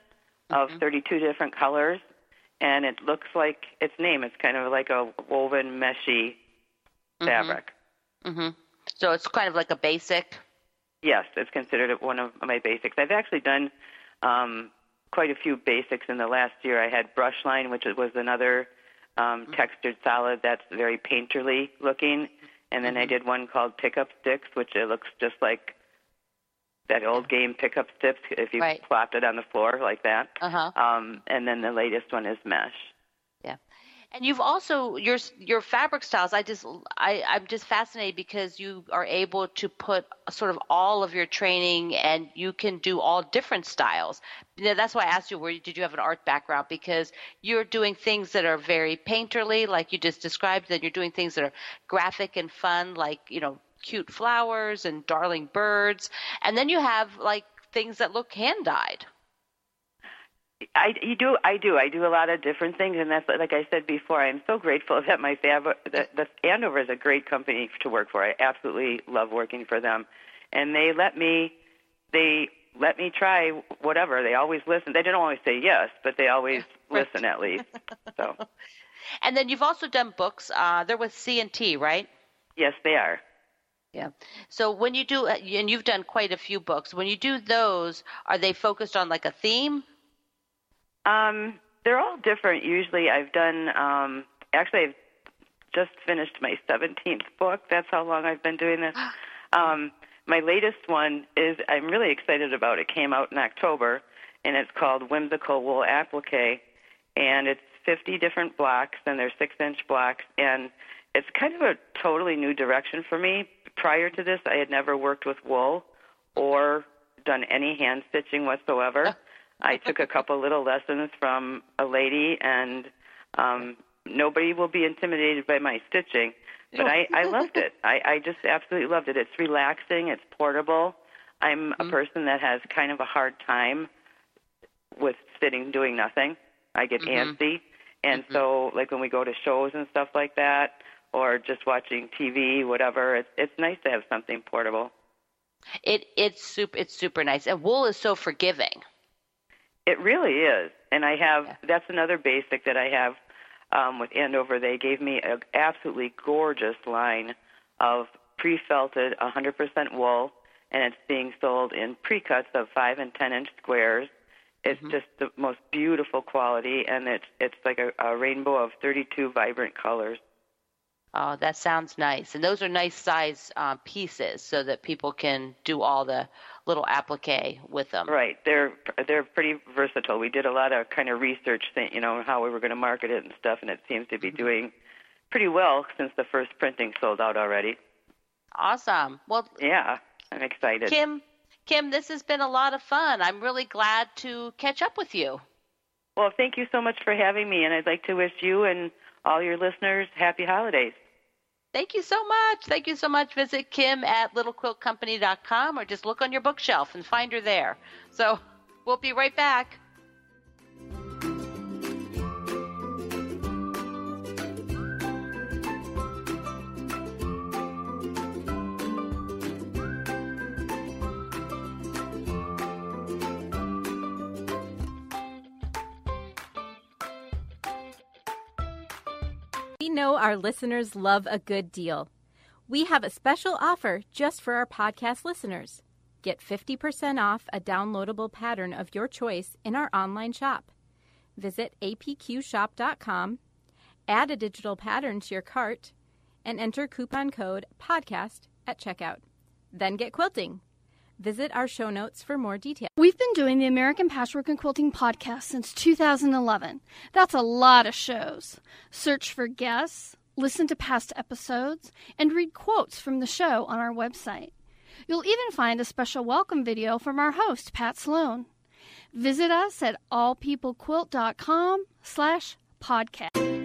of 32 different colors, and it looks like its name. It's kind of like a woven meshy fabric. hmm So it's kind of like a basic. Yes, it's considered one of my basics. I've actually done um, quite a few basics in the last year. I had brush line, which was another um, textured solid that's very painterly looking, and then I did one called pickup sticks, which it looks just like that old game pickup sticks if you Right. plopped it on the floor like that. Uh huh. Um, and then the latest one is mesh. Yeah. And you've also your your fabric styles. I just I I'm just fascinated because you are able to put sort of all of your training and you can do all different styles. You know, that's why I asked you where did you have an art background because you're doing things that are very painterly, like you just described. Then you're doing things that are graphic and fun, like you know cute flowers and darling birds, and then you have like things that look hand dyed. I you do I do I do a lot of different things, and that's like I said before. I'm so grateful that my fab that the Andover is a great company to work for. I absolutely love working for them, and they let me they let me try whatever. They always listen. They don't always say yes, but they always <laughs> listen at least. So. <laughs> And then you've also done books. Uh, they're with C and T, right? Yes, they are. Yeah. So when you do, and you've done quite a few books. When you do those, are they focused on like a theme? Um, they're all different. Usually, I've done. Um, actually, I've just finished my 17th book. That's how long I've been doing this. <gasps> Um, my latest one is I'm really excited about. It came out in October, and it's called Whimsical Wool Applique, and it's 50 different blocks, and they're six-inch blocks, and it's kind of a totally new direction for me. Prior to this, I had never worked with wool or done any hand stitching whatsoever. I took a couple little lessons from a lady, and um, nobody will be intimidated by my stitching. But I, I loved it. <laughs> I, I just absolutely loved it. It's relaxing. It's portable. I'm a person that has kind of a hard time with sitting doing nothing. I get Mhm. antsy, and Mhm. so like when we go to shows and stuff like that, or just watching TV, whatever, it's it's nice to have something portable. It it's super it's super nice, and wool is so forgiving. It really is. And I have Yeah. that's another basic that I have um, with Andover. They gave me an absolutely gorgeous line of pre-felted 100% wool, and it's being sold in pre-cuts of five and ten inch squares. It's Mhm. just the most beautiful quality, and it's it's like a, a rainbow of 32 vibrant colors. Oh, that sounds nice. And those are nice size uh, pieces so that people can do all the little applique with them. Right. They're they're pretty versatile. We did a lot of kind of research, thing, you know, how we were going to market it and stuff, and it seems to be doing pretty well since the first printing sold out already. Awesome. Well, Yeah, I'm excited. Kim, Kim, this has been a lot of fun. I'm really glad to catch up with you. Well, thank you so much for having me, and I'd like to wish you and all your listeners happy holidays. Thank you so much. Thank you so much. Visit Kim at littlequiltcompany.com or just look on your bookshelf and find her there. So we'll be right back. Know our listeners love a good deal. We have a special offer just for our podcast listeners. Get 50% off a downloadable pattern of your choice in our online shop. Visit apqshop.com, add a digital pattern to your cart, and enter coupon code PODCAST at checkout. Then get quilting. Visit our show notes for more details. We've been doing the American Patchwork and Quilting podcast since 2011. That's a lot of shows. Search for guests, listen to past episodes, and read quotes from the show on our website. You'll even find a special welcome video from our host, Pat Sloan. Visit us at allpeoplequilt.com slash podcast.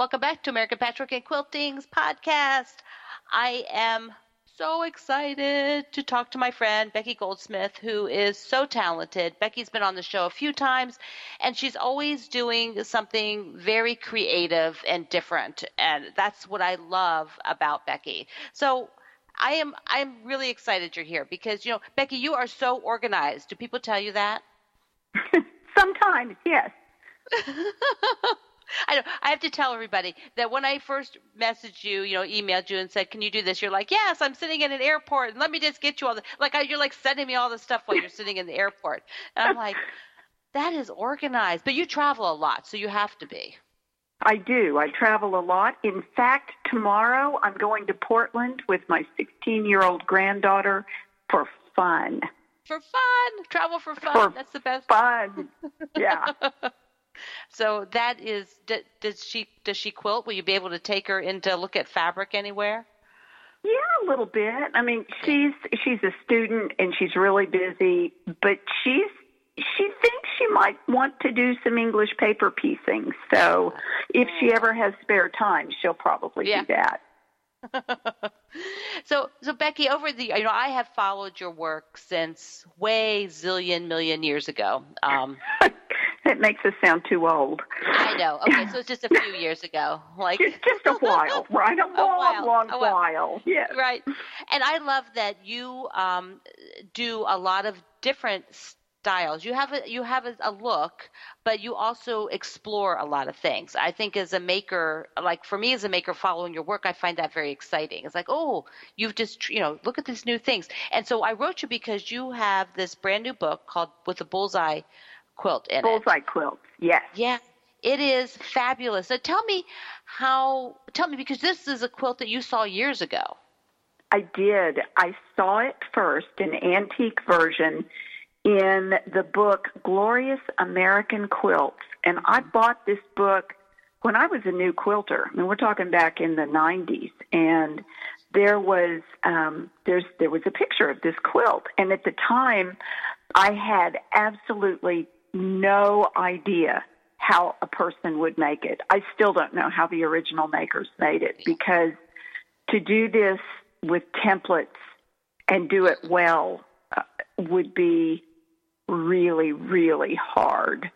Welcome back to American Patchwork and Quilting's podcast. I am so excited to talk to my friend Becky Goldsmith, who is so talented. Becky's been on the show a few times, and she's always doing something very creative and different, and that's what I love about Becky. So. I am I'm really excited you're here because you know Becky you are so organized. Do people tell you that? <laughs> Sometimes, yes. <laughs> I know. I have to tell everybody that when I first messaged you, you know, emailed you and said, "Can you do this?" You're like, "Yes, I'm sitting in an airport, and let me just get you all the like." I, you're like sending me all the stuff while you're sitting in the airport, and I'm like, "That is organized." But you travel a lot, so you have to be. I do. I travel a lot. In fact, tomorrow I'm going to Portland with my 16 year old granddaughter for fun. For fun, travel for fun. For That's the best. Fun. Yeah. <laughs> so that is. d- Does she does she quilt? Will you be able to take her in to look at fabric anywhere? Yeah, a little bit. I mean, she's she's a student and she's really busy, but she's she thinks she might want to do some English paper piecing. So, if she ever has spare time, she'll probably Yeah. do that. <laughs> So, so Becky, over the you know, I have followed your work since way zillion million years ago. Um, <laughs> That makes us sound too old. I know. Okay, so it's just a few years ago. Like Just, just a <laughs> while, right? A long, while, long a while. while. Yes. right. And I love that you um, do a lot of different styles. You have a you have a, a look, but you also explore a lot of things. I think as a maker, like for me as a maker, following your work, I find that very exciting. It's like, oh, you've just you know look at these new things. And so I wrote you because you have this brand new book called with a bullseye quilt in it. Bullseye quilts. Yes. Yeah, it is fabulous. So tell me how. Tell me because this is a quilt that you saw years ago. I did. I saw it first, an antique version, in the book Glorious American Quilts. And I bought this book when I was a new quilter. I mean, we're talking back in the 90s. And there was um, there's there was a picture of this quilt, and at the time, I had absolutely no idea how a person would make it. I still don't know how the original makers made it because to do this with templates and do it well uh, would be really really hard.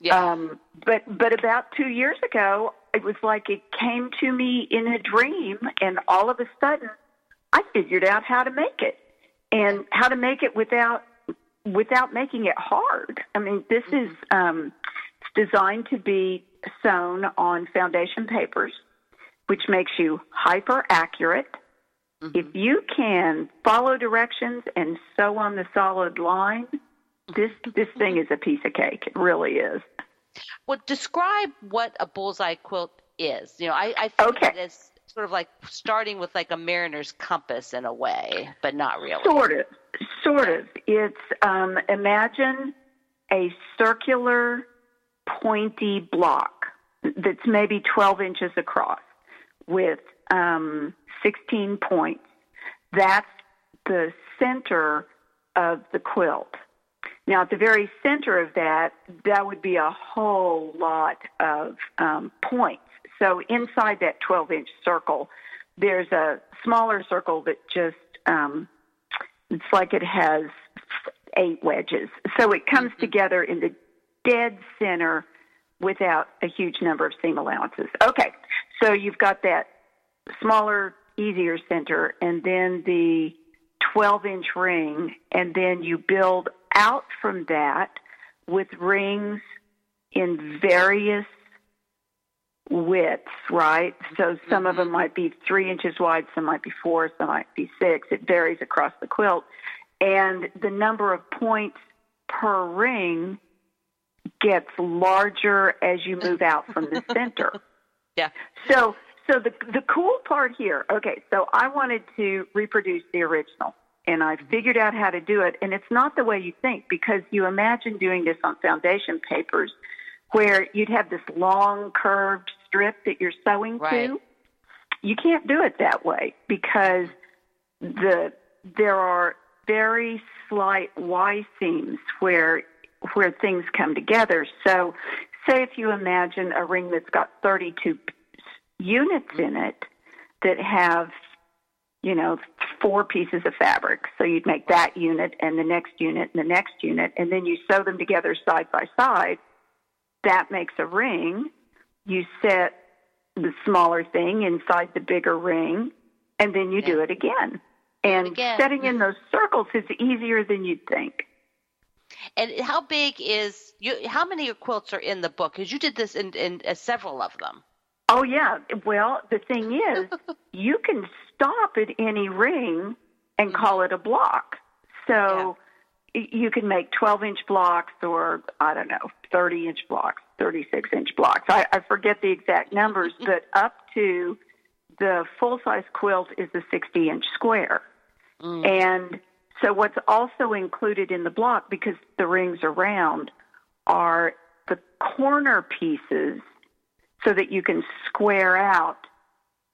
Yeah. Um, but but about two years ago, it was like it came to me in a dream, and all of a sudden, I figured out how to make it, and how to make it without without making it hard. I mean, this mm-hmm. is um, designed to be sewn on foundation papers, which makes you hyper accurate. Mm-hmm. If you can follow directions and sew on the solid line, this mm-hmm. this thing is a piece of cake. It really is. Well, describe what a bullseye quilt is. You know, I, I think Okay. it as sort of like starting with like a mariner's compass in a way, but not really. Sort of, sort of. It's um, imagine a circular, pointy block that's maybe 12 inches across with um, 16 points. That's the center of the quilt. Now, at the very center of that, that would be a whole lot of um, points. So inside that 12 inch circle, there's a smaller circle that just, um, it's like it has eight wedges. So it comes together in the dead center without a huge number of seam allowances. Okay, so you've got that smaller, easier center, and then the 12 inch ring, and then you build out from that with rings in various widths, right? So some of them mm-hmm. might be three inches wide, some might be four, some might be six. It varies across the quilt. And the number of points per ring gets larger as you move out from the <laughs> center. Yeah. So, so the the cool part here. Okay, so I wanted to reproduce the original, and I mm-hmm. figured out how to do it. And it's not the way you think because you imagine doing this on foundation papers, where you'd have this long curved strip that you're sewing Right. to. You can't do it that way because the there are very slight Y seams where where things come together. So, say if you imagine a ring that's got 32 units in it that have, you know, four pieces of fabric. So you'd make that unit and the next unit and the next unit, and then you sew them together side by side. That makes a ring. You set the smaller thing inside the bigger ring, and then you do it again. And again. setting in those circles is easier than you'd think. And how big is you? How many quilts are in the book? Because you did this in, in uh, several of them. Oh yeah. Well, the thing is, <laughs> you can stop at any ring and call it a block. So, you can make 12 inch blocks or I don't know 30 inch blocks, 36 inch blocks. I, I forget the exact numbers, <laughs> but up to the full size quilt is a 60 inch square. Mm. And so what's also included in the block because the rings are round are the corner pieces so that you can square out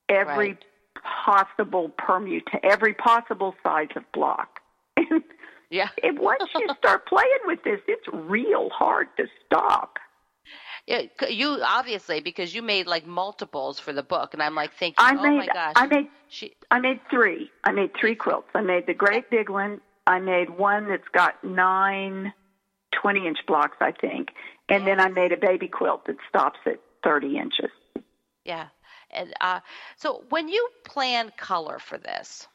every right. possible permutation, every possible size of block. <laughs> yeah. <laughs> and once you start playing with this, it's real hard to stop. Yeah, you obviously because you made like multiples for the book, and I'm like thinking, I oh made, my gosh, I made, she, I made three. I made three quilts. I made the great big one. I made one that's got nine 20 inch blocks, I think, and then I made a baby quilt that stops at 30 inches. Yeah, and uh, so when you plan color for this,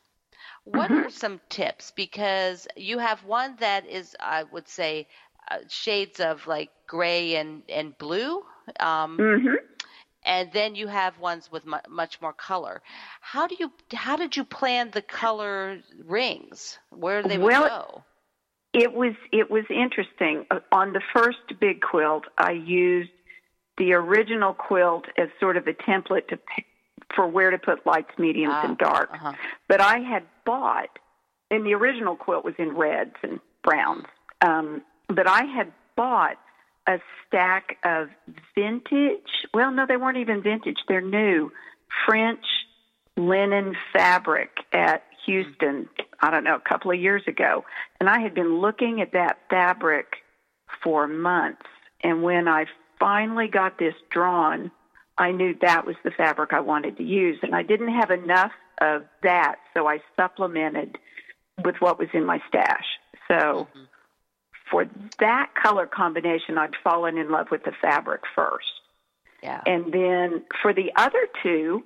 what mm-hmm. are some tips? Because you have one that is, I would say, uh, shades of like gray and and blue. Um, mm-hmm. And then you have ones with mu- much more color. How do you? How did you plan the color rings? Where they well, would go? It was it was interesting. Uh, on the first big quilt, I used the original quilt as sort of a template to pick for where to put lights, mediums, ah, and darks. Uh-huh. But I had bought, and the original quilt was in reds and browns. Um, but I had bought a stack of vintage. Well, no, they weren't even vintage. They're new French linen fabric at Houston. I don't know, a couple of years ago, and I had been looking at that fabric for months. And when I finally got this drawn, I knew that was the fabric I wanted to use. And I didn't have enough of that, so I supplemented with what was in my stash. So mm-hmm. for that color combination, I'd fallen in love with the fabric first. Yeah. And then for the other two,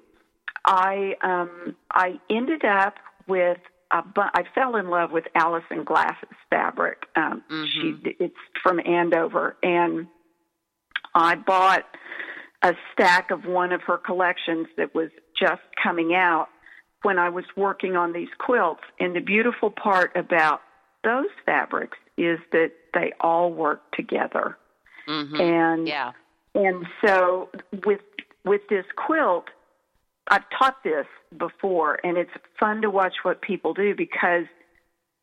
I um, I ended up with a bu- I fell in love with Alison Glass's fabric. Um, mm-hmm. She it's from Andover, and I bought a stack of one of her collections that was just coming out when I was working on these quilts. And the beautiful part about those fabrics is that they all work together. Mm-hmm. And yeah. and so with with this quilt, I've taught this before, and it's fun to watch what people do because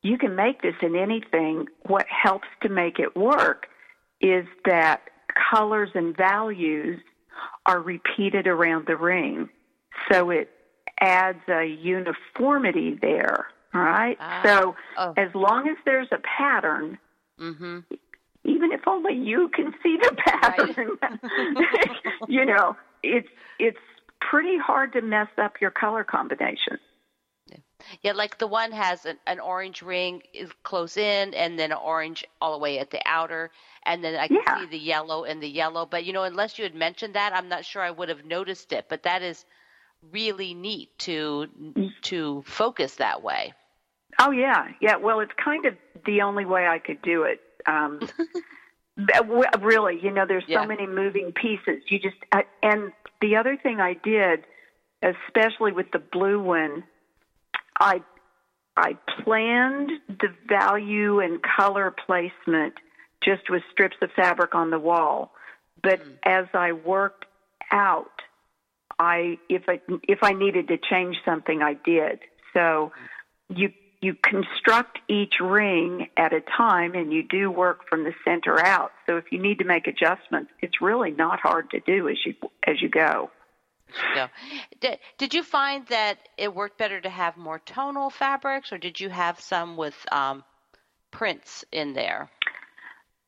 you can make this in anything. What helps to make it work is that colors and values are repeated around the ring. So it adds a uniformity there. All right. Ah, so oh. as long as there's a pattern, mm-hmm. even if only you can see the pattern, right. <laughs> you know, it's it's pretty hard to mess up your color combination. Yeah, like the one has an, an orange ring is close in, and then an orange all the way at the outer, and then I can yeah. see the yellow and the yellow. But you know, unless you had mentioned that, I'm not sure I would have noticed it. But that is really neat to to focus that way. Oh yeah, yeah. Well, it's kind of the only way I could do it. Um, <laughs> really, you know, there's yeah. so many moving pieces. You just I, and the other thing I did, especially with the blue one, I I planned the value and color placement just with strips of fabric on the wall. But mm. as I worked out, I if I if I needed to change something, I did. So you you construct each ring at a time and you do work from the center out. So if you need to make adjustments, it's really not hard to do as you as you go. Yeah. Did, did you find that it worked better to have more tonal fabrics, or did you have some with um, prints in there?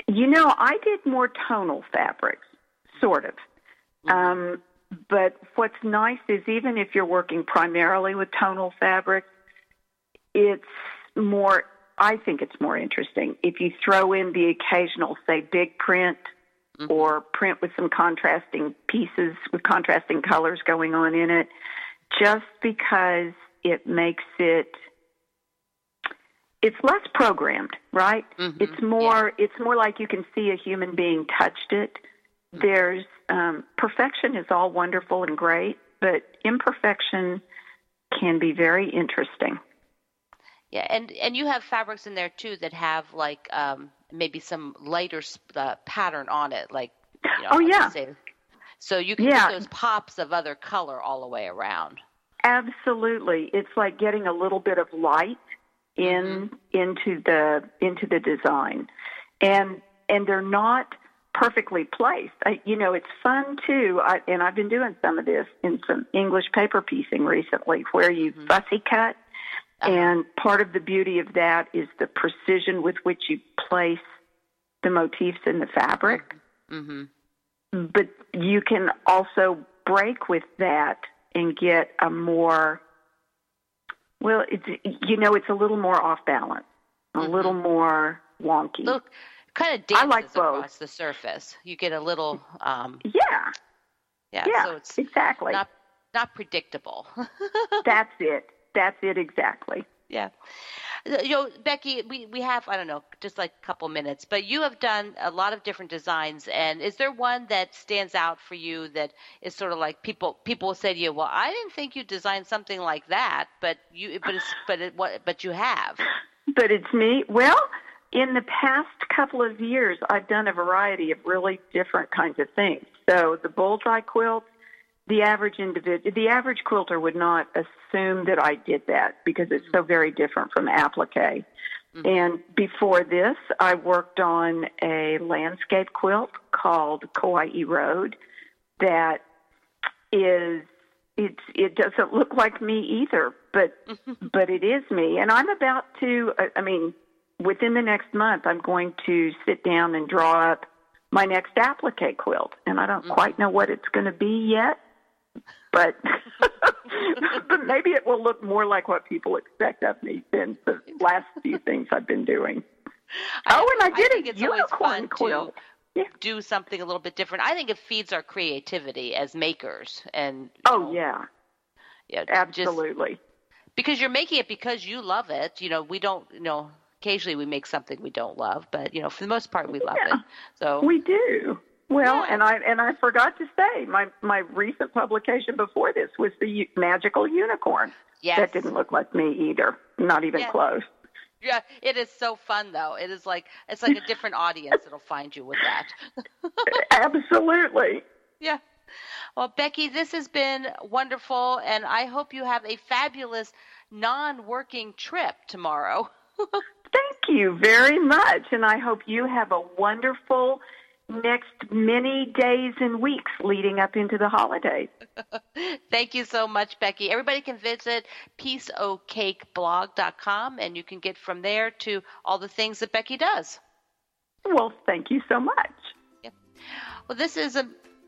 You know, I did more tonal fabrics, sort of. Mm-hmm. Um, but what's nice is even if you're working primarily with tonal fabrics, it's more, I think it's more interesting if you throw in the occasional, say, big print mm-hmm. or print with some contrasting pieces with contrasting colors going on in it, just because it makes it it's less programmed, right? Mm-hmm. It's more yeah. it's more like you can see a human being touched it. Mm-hmm. There's um, perfection is all wonderful and great, but imperfection can be very interesting. Yeah, and and you have fabrics in there too that have like um, maybe some lighter uh, pattern on it, like you know, oh yeah. So you can yeah. get those pops of other color all the way around. Absolutely, it's like getting a little bit of light in mm-hmm. into the into the design, and and they're not perfectly placed. I, you know, it's fun too, I, and I've been doing some of this in some English paper piecing recently, where you mm-hmm. fussy cut. And part of the beauty of that is the precision with which you place the motifs in the fabric. Mm-hmm. But you can also break with that and get a more well, it's you know, it's a little more off balance, a mm-hmm. little more wonky. Look, kind of dances I like across the surface. You get a little um Yeah. Yeah, yeah so it's exactly not not predictable. <laughs> That's it. That's it exactly. Yeah. You know, Becky, we, we have, I don't know, just like a couple minutes, but you have done a lot of different designs. And is there one that stands out for you that is sort of like people, people will say to you, well, I didn't think you designed something like that, but you, but it's, but it, what, but you have. But it's me. Well, in the past couple of years, I've done a variety of really different kinds of things. So the bullseye quilts, the average individual, the average quilter would not assume that I did that because it's so very different from applique. Mm-hmm. And before this, I worked on a landscape quilt called Kauai Road that is it's it doesn't look like me either, but but it is me. And I'm about to I mean, within the next month I'm going to sit down and draw up my next applique quilt. And I don't mm-hmm. quite know what it's going to be yet, but <laughs> but maybe it will look more like what people expect of me than the last few things I've been doing. I, oh, and I did it's unicorn quilt. Yeah. Do something a little bit different. I think it feeds our creativity as makers, and oh know, yeah, yeah, absolutely. Just, because you're making it because you love it. You know, we don't. You know, occasionally we make something we don't love, but you know, for the most part, we love yeah, it. So we do. Well, yeah. and I and I forgot to say my my recent publication before this was the U- magical unicorn. Yes. That didn't look like me either. Not even yes. close. Yeah, it is so fun though. It is like it's like a different audience that'll find you with that. <laughs> Absolutely. Yeah. Well, Becky, this has been wonderful, and I hope you have a fabulous non-working trip tomorrow. <laughs> Thank you very much, and I hope you have a wonderful next many days and weeks leading up into the holidays. <laughs> Thank you so much, Becky. Everybody can visit pieceocakeblog.com and you can get from there to all the things that Becky does. Well, thank you so much. Yeah. Well, this is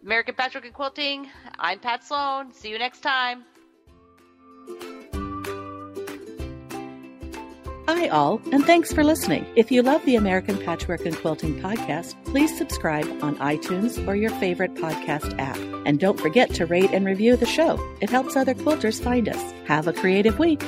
American Patchwork and Quilting. I'm Pat Sloan. See you next time. Hi, all, and thanks for listening. If you love the American Patchwork and Quilting podcast, please subscribe on iTunes or your favorite podcast app. And don't forget to rate and review the show. It helps other quilters find us. Have a creative week.